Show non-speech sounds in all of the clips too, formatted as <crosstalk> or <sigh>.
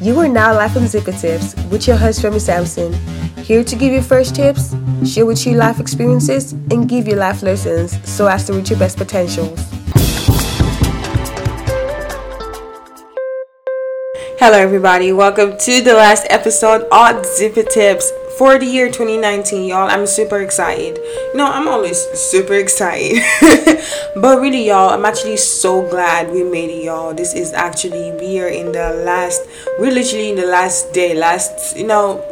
You are now Life and Zipper Tips with your host, Remy Sampson, here to give you first tips, share with you life experiences, and give you life lessons so as to reach your best potentials. Hello, everybody. Welcome to the last episode on Zipper Tips for the year 2019, y'all. I'm super excited. You know, I'm always super excited. <laughs> but really, y'all, I'm actually so glad we made it, y'all. This is actually, we are in the last, we're literally in the last day, last, you know,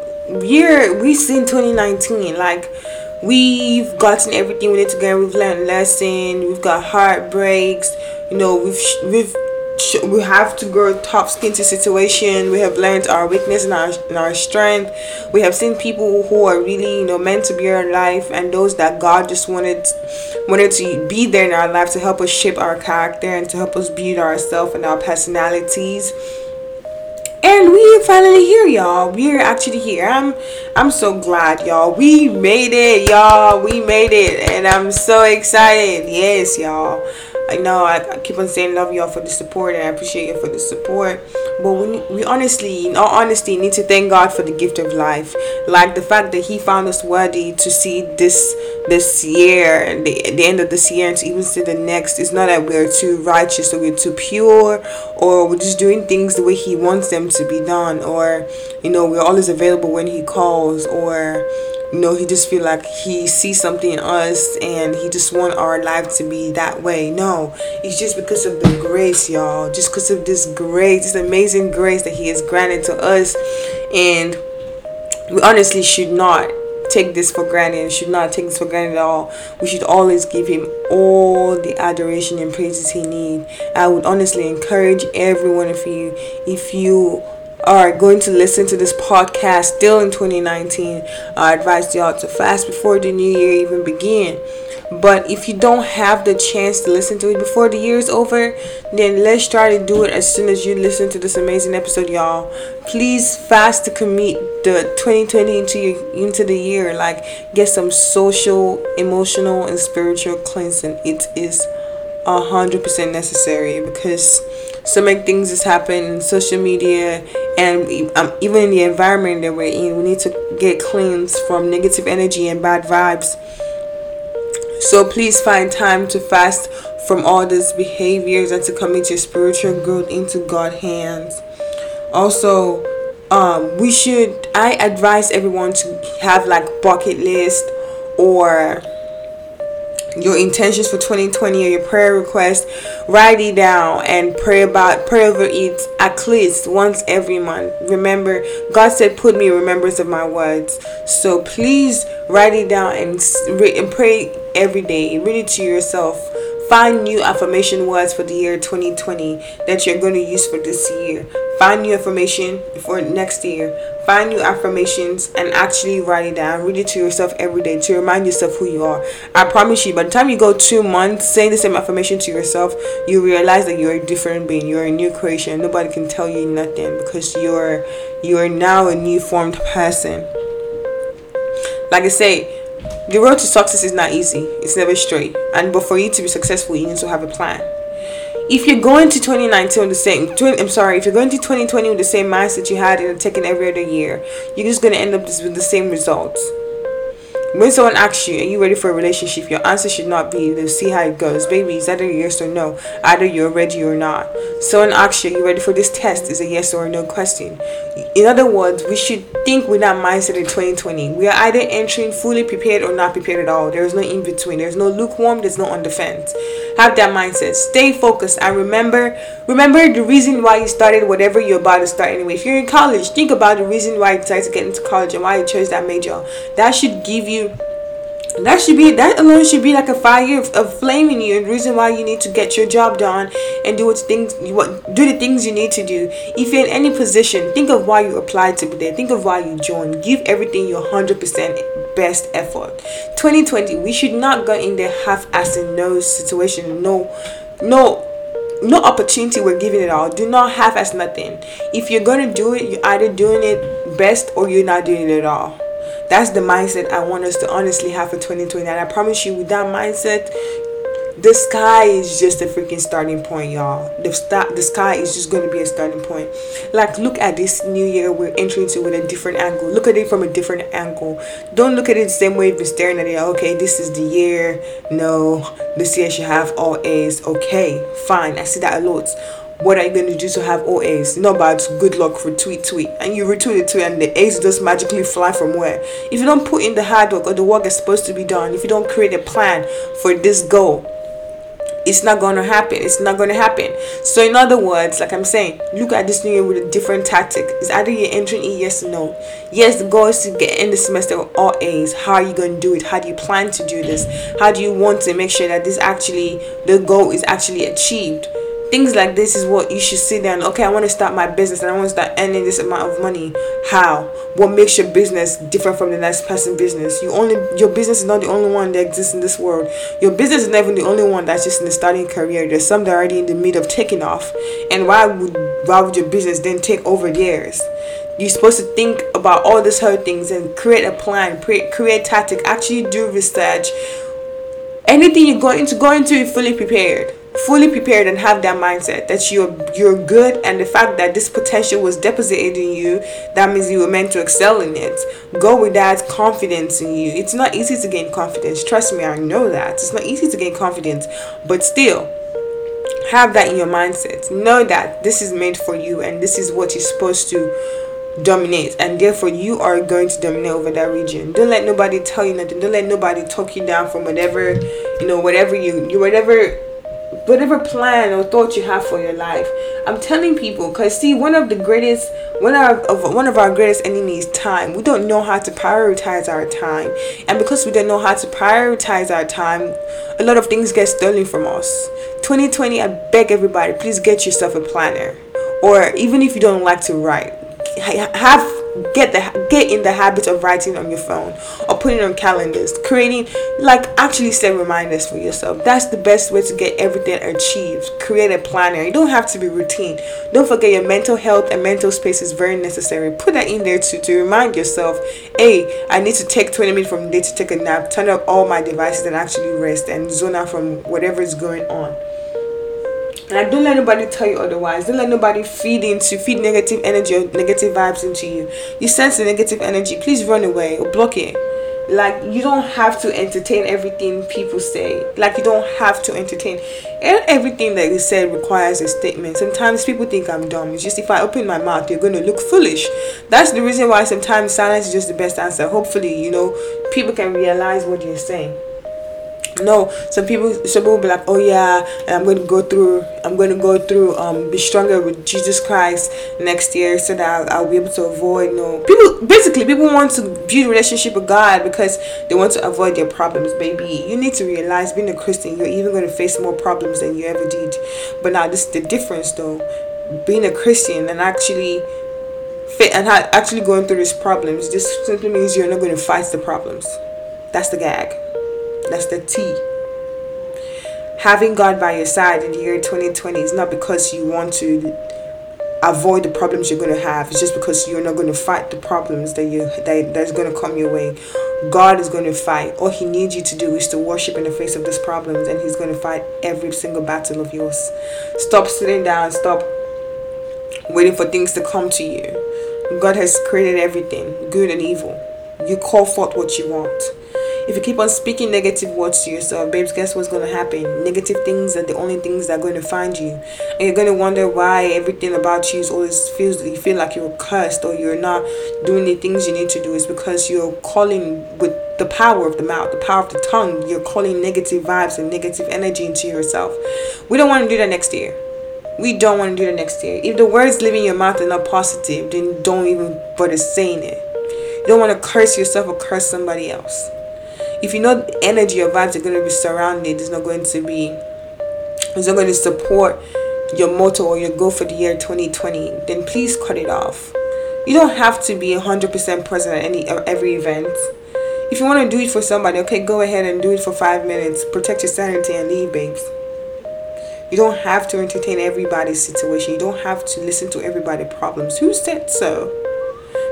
year. We've seen 2019. Like, we've gotten everything we need to get. We've learned lessons. We've got heartbreaks. You know, we've, we've, we have to grow tough skin to situation. We have learned our weakness and our, and our strength. We have seen people who are really you know meant to be in our life and those that god just wanted wanted to be there in our life to help us shape our character and to help us build ourselves and our personalities. And we finally here y'all. We're actually here. I'm i'm so glad y'all. We made it y'all. We made it. And i'm so excited. Yes y'all I know I, I keep on saying love y'all for the support and I appreciate you for the support. But we, we honestly, in all honesty, need to thank God for the gift of life. Like the fact that He found us worthy to see this this year and the, the end of this year and to even see the next. It's not that we're too righteous or we're too pure or we're just doing things the way He wants them to be done or, you know, we're always available when He calls or you know he just feel like he sees something in us and he just want our life to be that way. No it's just because of the grace y'all. Just because of this grace this amazing grace that he has granted to us. And we honestly should not take this for granted. Should not take this for granted at all. We should always give him all the adoration and praises he need. I would honestly encourage every one of you if you are going to listen to this podcast still in 2019, I advise y'all to fast before the new year even begin. But if you don't have the chance to listen to it before the year is over, then let's try to do it as soon as you listen to this amazing episode, y'all. Please fast to commit the 2020 into your, into the year. Like get some social, emotional, and spiritual cleansing. It is a hundred percent necessary because so many things has happened in social media and um, even in the environment that we're in we need to get cleansed from negative energy and bad vibes. So please find time to fast from all these behaviors and to commit your spiritual growth into god's hands. Also um, we should i advise everyone to have like bucket list or your intentions for 2020 or your prayer request write it down and pray about pray over it at least once every month. Remember god said put me in remembrance of my words. So please write it down and, and pray every day. Read it to yourself Find new affirmation words for the year 2020 that you're going to use for this year. Find new affirmation for next year. Find new affirmations and actually write it down. Read it to yourself every day to remind yourself who you are. I promise you, by the time you go two months saying the same affirmation to yourself, you realize that you're a different being. You're a new creation. Nobody can tell you nothing because you're you're now a new formed person. Like I say, the road to success is not easy. It's never straight. And but for you to be successful, you need to have a plan. If you're going to 2019 with the same, I'm sorry, if you're going to 2020 with the same mindset you had and taking every other year, you're just gonna end up with the same results. When someone asks you, are you ready for a relationship? Your answer should not be, let's see how it goes. Baby, is a yes or no? Either you're ready or not. Someone asks you, are you ready for this test? Is a yes or no question. In other words, we should think with that mindset in 2020. We are either entering fully prepared or not prepared at all. There is no in between. There's no lukewarm, there's no on the fence. Have that mindset. Stay focused and remember remember the reason why you started whatever you're about to start anyway. If you're in college, think about the reason why you decided to get into college and why you chose that major. That should give you that should be that alone should be like a fire of, of flame in you and reason why you need to get your job done and do what things what do the things you need to do if you're in any position think of why you applied to be there think of why you joined give everything your 100% best effort. 2020 we should not go in there half-assing no situation no no no opportunity we're giving it all. Do not half-ass nothing. If you're gonna do it you're either doing it best or you're not doing it at all. That's the mindset I want us to honestly have for 2020. And I promise you, with that mindset, the sky is just a freaking starting point, y'all. The the sky is just going to be a starting point. Like, look at this new year we're entering into with a different angle. Look at it from a different angle. Don't look at it the same way you've been staring at it. Okay, this is the year. No, this year should have all A's. Okay, fine. I see that a lot. What are you going to do to have all A's? No, but good luck for tweet tweet. And you retweet it tweet and the A's just magically fly from where? If you don't put in the hard work or the work is supposed to be done, if you don't create a plan for this goal, it's not to happen. It's not to happen. So, in other words, like I'm saying, look at this new year with a different tactic. It's either you're entering in yes or no. Yes, the goal is to get in the semester with all A's. How are you to do it? How do you plan to do this? How do you want to make sure that this actually, the goal is actually achieved? Things like this is what you should sit down okay i want to start my business and i want to start earning this amount of money. How? What makes your business different from the next person business? You only your business is not the only one that exists in this world. Your business is never the only one that's just in the starting career. There's some that are already in the middle of taking off. And why would why would your business then take over theirs? You're supposed to think about all these other things and create a plan create create tactic actually do research. Anything you go into go into it fully prepared fully prepared and have that mindset that you're you're good and the fact that this potential was deposited in you that means you were meant to excel in it. Go with that confidence in you. It's not easy to gain confidence. Trust me i know that. It's not easy to gain confidence. But still have that in your mindset. Know that this is meant for you and this is what you're supposed to dominate. And therefore you are going to dominate over that region. Don't let nobody tell you nothing. Don't let nobody talk you down from whatever you know whatever you you whatever whatever plan or thought you have for your life. I'm telling people because see one of the greatest one of, of one of our greatest enemies time. We don't know how to prioritize our time. And because we don't know how to prioritize our time, a lot of things get stolen from us. 2020 I beg everybody please get yourself a planner or even if you don't like to write have get the get in the habit of writing on your phone or putting on calendars creating like actually set reminders for yourself. That's the best way to get everything achieved. Create a planner. You don't have to be routine. Don't forget your mental health and mental space is very necessary. Put that in there to, to remind yourself hey i need to take 20 minutes from the day to take a nap turn off all my devices and actually rest and zone out from whatever is going on like don't let nobody tell you otherwise. Don't let nobody feed into feed negative energy or negative vibes into you. You sense the negative energy, please run away or block it. Like you don't have to entertain everything people say. Like you don't have to entertain. And everything that you said requires a statement. Sometimes people think I'm dumb. It's just if I open my mouth, you're gonna look foolish. That's the reason why sometimes silence is just the best answer. Hopefully, you know, people can realize what you're saying no some people some people be like oh yeah i'm going to go through i'm going to go through um be stronger with jesus christ next year so that I'll, I'll be able to avoid you know people basically people want to build relationship with god because they want to avoid their problems baby. You need to realize being a christian you're even going to face more problems than you ever did. But now this is the difference though. Being a christian and actually fit and actually going through these problems this simply means you're not going to fight the problems. That's the gag that's the T. Having God by your side in the year 2020 is not because you want to avoid the problems you're going to have. It's just because you're not going to fight the problems that you that that's going to come your way. God is going to fight. All He needs you to do is to worship in the face of these problems, and He's going to fight every single battle of yours. Stop sitting down. Stop waiting for things to come to you. God has created everything, good and evil. You call forth what you want. If you keep on speaking negative words to yourself, babes, guess what's going to happen? Negative things are the only things that are going to find you. And you're going to wonder why everything about you is always feels you feel like you're cursed or you're not doing the things you need to do. It's because you're calling with the power of the mouth, the power of the tongue. You're calling negative vibes and negative energy into yourself. We don't want to do that next year. We don't want to do that next year. If the words leaving your mouth are not positive, then don't even bother saying it. You don't want to curse yourself or curse somebody else if you know energy or vibes are going to be surrounded it's not going to be it's not going to support your motto or your goal for the year 2020 then please cut it off. You don't have to be 100% present at any or every event. If you want to do it for somebody okay go ahead and do it for five minutes. Protect your sanity and leave babes. You don't have to entertain everybody's situation. You don't have to listen to everybody's problems. Who said so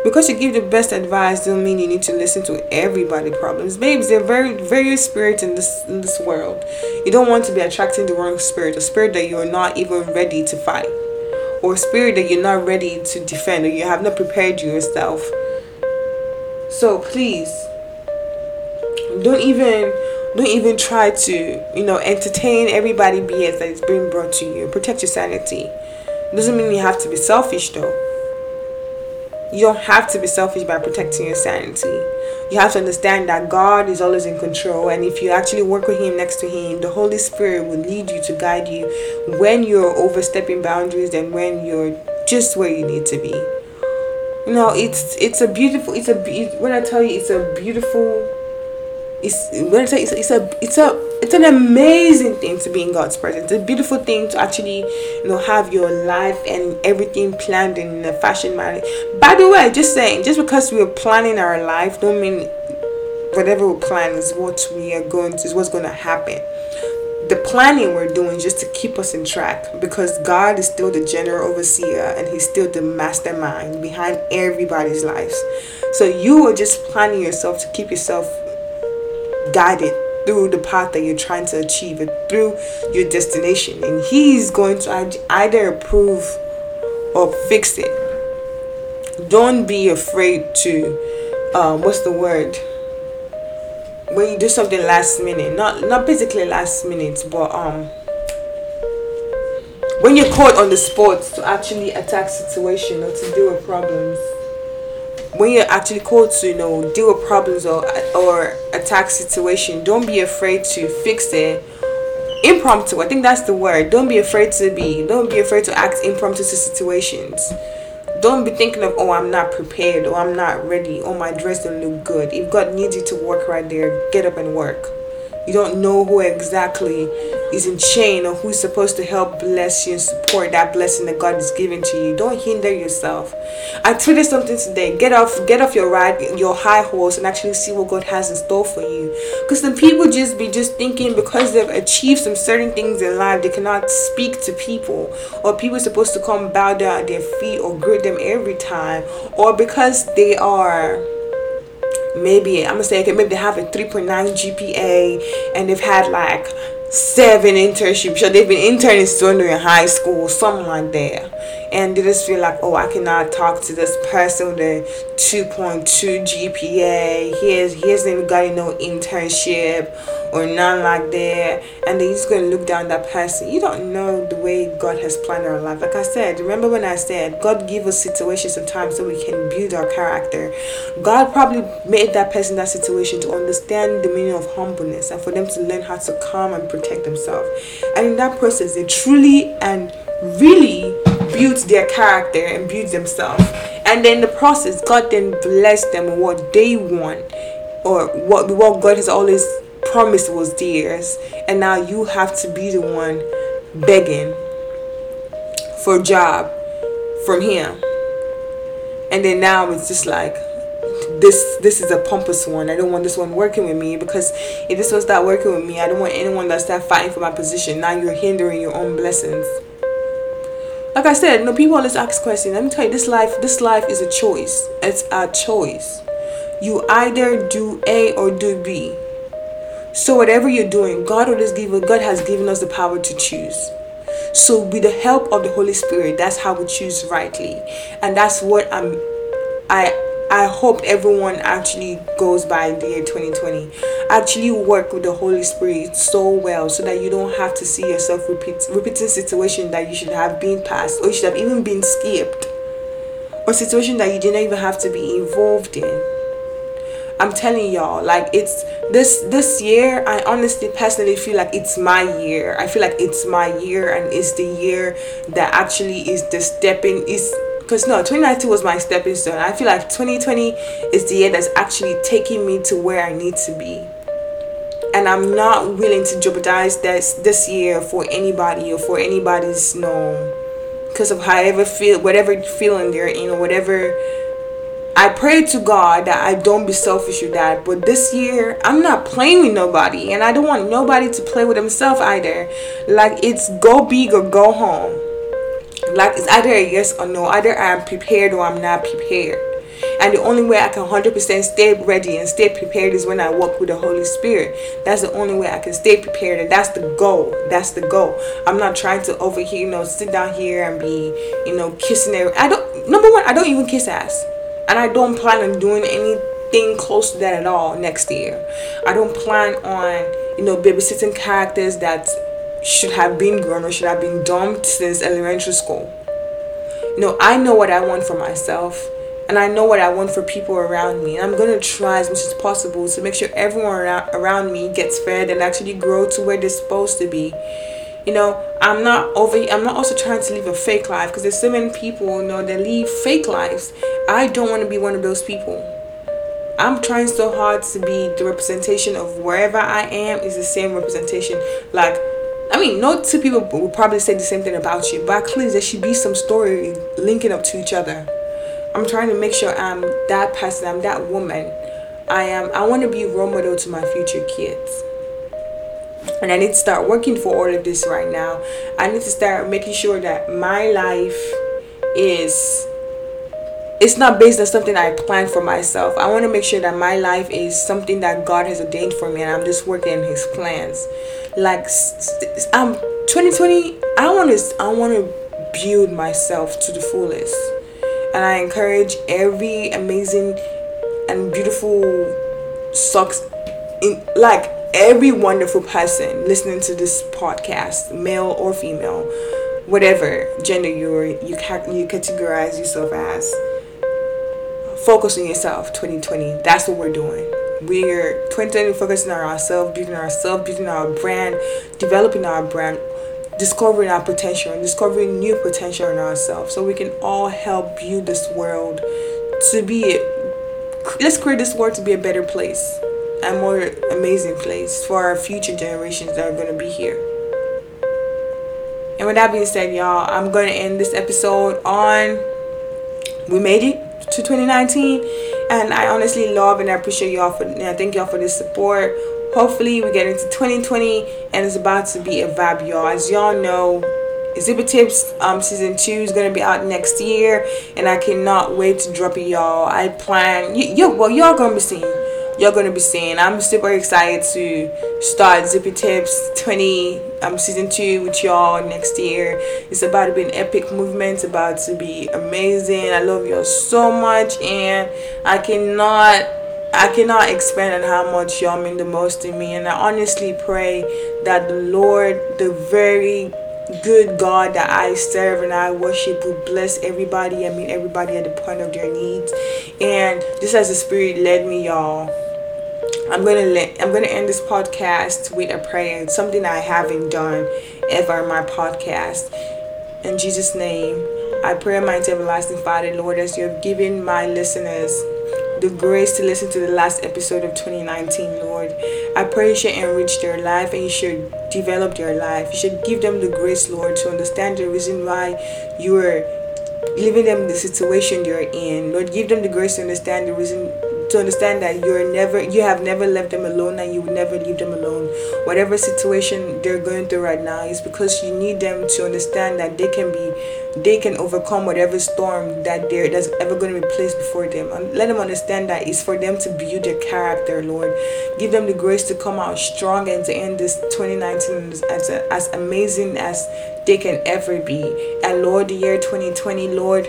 because you give the best advice don't mean you need to listen to everybody problems. Babes there are very various spirits in this in this world. You don't want to be attracting the wrong spirit a spirit that you're not even ready to fight. Or a spirit that you're not ready to defend or you have not prepared yourself. So please don't even don't even try to you know entertain everybody bs that is being brought to you. Protect your sanity. Doesn't mean you have to be selfish though you don't have to be selfish by protecting your sanity. You have to understand that God is always in control, and if you actually work with Him next to Him, the Holy Spirit will lead you to guide you when you're overstepping boundaries and when you're just where you need to be. You know, it's it's a beautiful. It's a when I tell you, it's a beautiful it's when I say it's, a it's a it's an amazing thing to be in God's presence. It's a beautiful thing to actually you know have your life and everything planned in a fashion manner. By the way, just saying, just because we're planning our life, don't mean whatever we plan is what we are going to is what's going to happen. The planning we're doing just to keep us in track because God is still the general overseer and He's still the mastermind behind everybody's lives. So you are just planning yourself to keep yourself guided through the path that you're trying to achieve it through your destination. And he's going to either approve or fix it. Don't be afraid to um, what's the word? When you do something last minute not not basically last minute but um when you're caught on the spot to actually attack situation or to deal with problems when you're actually called to you know deal with problems or or attack situation don't be afraid to fix it impromptu. I think that's the word. Don't be afraid to be don't be afraid to act impromptu to situations. Don't be thinking of oh i'm not prepared or i'm not ready oh my dress don't look good. If god needs you to work right there get up and work you don't know who exactly is in chain or who's supposed to help bless you and support that blessing that God is giving to you. Don't hinder yourself. I tweeted something today. Get off, get off your ride, your high horse, and actually see what God has in store for you. Because some people just be just thinking because they've achieved some certain things in life, they cannot speak to people, or people are supposed to come bow down at their feet or greet them every time, or because they are maybe I'm gonna say okay, maybe they have a 3.9 GPA and they've had like seven internships. So they've been interning still in high school, something like that. And they just feel like oh I cannot talk to this person with a 2.2 GPA he has he hasn't even got no internship or not like that and then just gonna look down that person. You don't know the way God has planned our life. Like I said remember when I said God give us situations sometimes so we can build our character. God probably made that person that situation to understand the meaning of humbleness and for them to learn how to calm and protect themselves. And in that process they truly and really built their character and built themselves. And then the process, God then blessed them with what they want or what what God has always promised was theirs. And now you have to be the one begging for a job from him. And then now it's just like this this is a pompous one. I don't want this one working with me because if this one start working with me, I don't want anyone that start fighting for my position. Now you're hindering your own blessings like I said, you know, people always ask questions. Let me tell you, this life, this life is a choice. It's a choice. You either do A or do B. So whatever you're doing, God always given God has given us the power to choose. So with the help of the Holy Spirit, that's how we choose rightly. And that's what I'm I I hope everyone actually goes by the year 2020. Actually work with the Holy Spirit so well so that you don't have to see yourself repeat repeating situation that you should have been past or you should have even been skipped. Or situation that you didn't even have to be involved in. I'm telling y'all, like it's this this year. I honestly, personally feel like it's my year. I feel like it's my year, and it's the year that actually is the stepping is because no 2019 was my stepping stone i feel like 2020 is the year that's actually taking me to where i need to be and i'm not willing to jeopardize this this year for anybody or for anybody's no because of however feel whatever feeling they're in or whatever I pray to God that I don't be selfish with that. But this year, I'm not playing with nobody. And I don't want nobody to play with himself either. Like, it's go big or go home like it's either a yes or no either i'm prepared or i'm not prepared And the only way I can 100% stay ready and stay prepared is when I walk with the Holy Spirit. That's the only way I can stay prepared. And that's the goal. That's the goal. I'm not trying to over here, you know, sit down here and be, you know, kissing every. I don't, number one, I don't even kiss ass. And I don't plan on doing anything close to that at all next year. I don't plan on, you know, babysitting characters that should have been grown or should have been dumped since elementary school. You know, I know what I want for myself and I know what I want for people around me. And I'm to try as much as possible to make sure everyone around me gets fed and actually grow to where they're supposed to be. You know, I'm not over I'm not also trying to live a fake life because there's so many people, you know, that live fake lives. I don't want to be one of those people. I'm trying so hard to be the representation of wherever I am is the same representation. Like I mean, no two people will probably say the same thing about you, but at least there should be some story linking up to each other. I'm trying to make sure I'm that person, I'm that woman. I am. I want to be a role model to my future kids. And I need to start working for all of this right now. I need to start making sure that my life is it's not based on something I plan for myself. I want to make sure that my life is something that God has ordained for me and I'm just working his plans like um 2020 i want to i want to build myself to the fullest and i encourage every amazing and beautiful sucks in like every wonderful person listening to this podcast male or female whatever gender you're you can you categorize yourself as focus on yourself 2020 that's what we're doing we're 2020 focusing on ourselves, building ourselves, building our brand, developing our brand, discovering our potential, and discovering new potential in ourselves, so we can all help build this world to be. Let's create this world to be a better place, a more amazing place for our future generations that are going to be here. And with that being said, y'all, I'm going to end this episode on we made it to 2019 and i honestly love and i appreciate y'all for and i thank y'all for this support hopefully we get into 2020 and it's about to be a vibe y'all as y'all know Exhibit Tips um season two is gonna be out next year, and I cannot wait to drop it, y'all. I plan, you, you well, y'all gonna be seeing you're gonna be seeing. I'm super excited to start Zippy Tips 20 um season two with y'all next year. It's about to be an epic movement. It's about to be amazing. I love y'all so much, and I cannot. I cannot expand on how much y'all mean the most to me, and I honestly pray that the Lord, the very good God that I serve and I worship will bless everybody and meet everybody at the point of their needs. And just as the Spirit led me, y'all, I'm gonna let I'm gonna end this podcast with a prayer. Something I haven't done ever in my podcast. In Jesus' name, I pray, mighty everlasting Father, Lord, as you have given my listeners the grace to listen to the last episode of 2019, Lord. I pray you should enrich their life and you should develop their life. You should give them the grace, Lord, to understand the reason why you are leaving them the situation they're in. Lord, give them the grace to understand the reason to understand that you're never you have never left them alone and you will never leave them alone. Whatever situation they're going through right now is because you need them to understand that they can be they can overcome whatever storm that there that's ever going to be placed before them. And let them understand that it's for them to build their character lord. Give them the grace to come out strong and to end this 2019 as, as amazing as they can ever be. And lord the year 2020 lord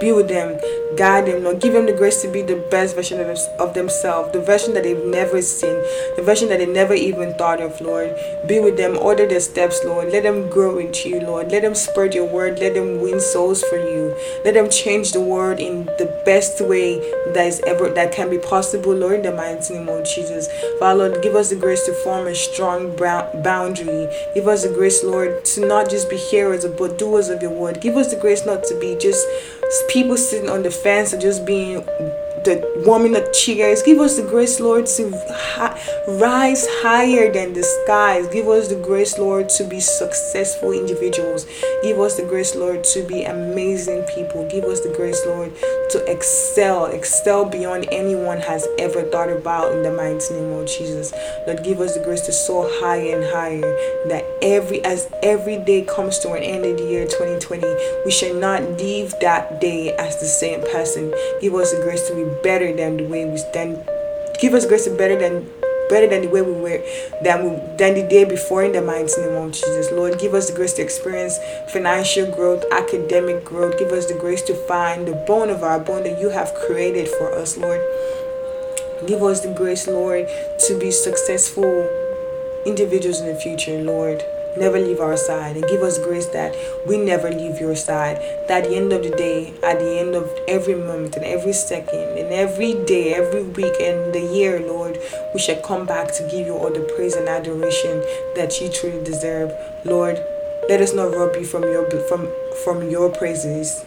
be with them, guide them, Lord. Give them the grace to be the best version of, of themselves, the version that they've never seen, the version that they never even thought of, Lord. Be with them, order their steps, Lord. Let them grow into you, Lord. Let them spread your word. Let them win souls for you. Let them change the world in the best way that is ever that can be possible, Lord, in the mighty name of Jesus. Father, Lord, give us the grace to form a strong boundary. Give us the grace, Lord, to not just be hearers but doers of your word. Give us the grace not to be just people sitting on the fence or just being the warming of chairs. Give us the grace, Lord, to rise higher than the skies. Give us the grace, Lord, to be successful individuals. Give us the grace, Lord, to be amazing people. Give us the grace, Lord, to excel, excel beyond anyone has ever thought about in the mighty name of Jesus. Lord, give us the grace to soar higher and higher. That every as every day comes to an end of the year 2020, we shall not leave that day as the same person. Give us the grace to be better than the way we stand. Give us grace to better than better than the way we were than we, than the day before in the mighty name of Jesus. Lord, give us the grace to experience financial growth, academic growth. Give us the grace to find the bone of our bone that you have created for us, Lord. Give us the grace, Lord, to be successful individuals in the future, Lord. Never leave our side and give us grace that we never leave your side. That at the end of the day, at the end of every moment and every second and every day, every week and the year, Lord, we shall come back to give you all the praise and adoration that you truly deserve. Lord, let us not rob you from your from from your praises.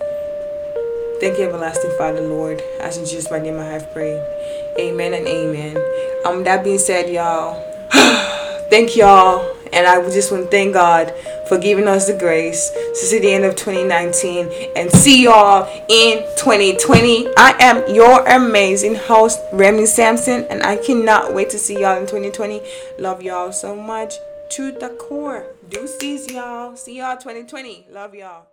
Thank you, everlasting Father, Lord. As in Jesus' my name I have prayed. Amen and amen. Um, that being said, y'all, <sighs> thank y'all and I just want to thank God for giving us the grace to see the end of 2019 and see y'all in 2020. I am your amazing host, Remy Sampson, and I cannot wait to see y'all in 2020. Love y'all so much to the core. Deuces, y'all. See y'all 2020. Love y'all.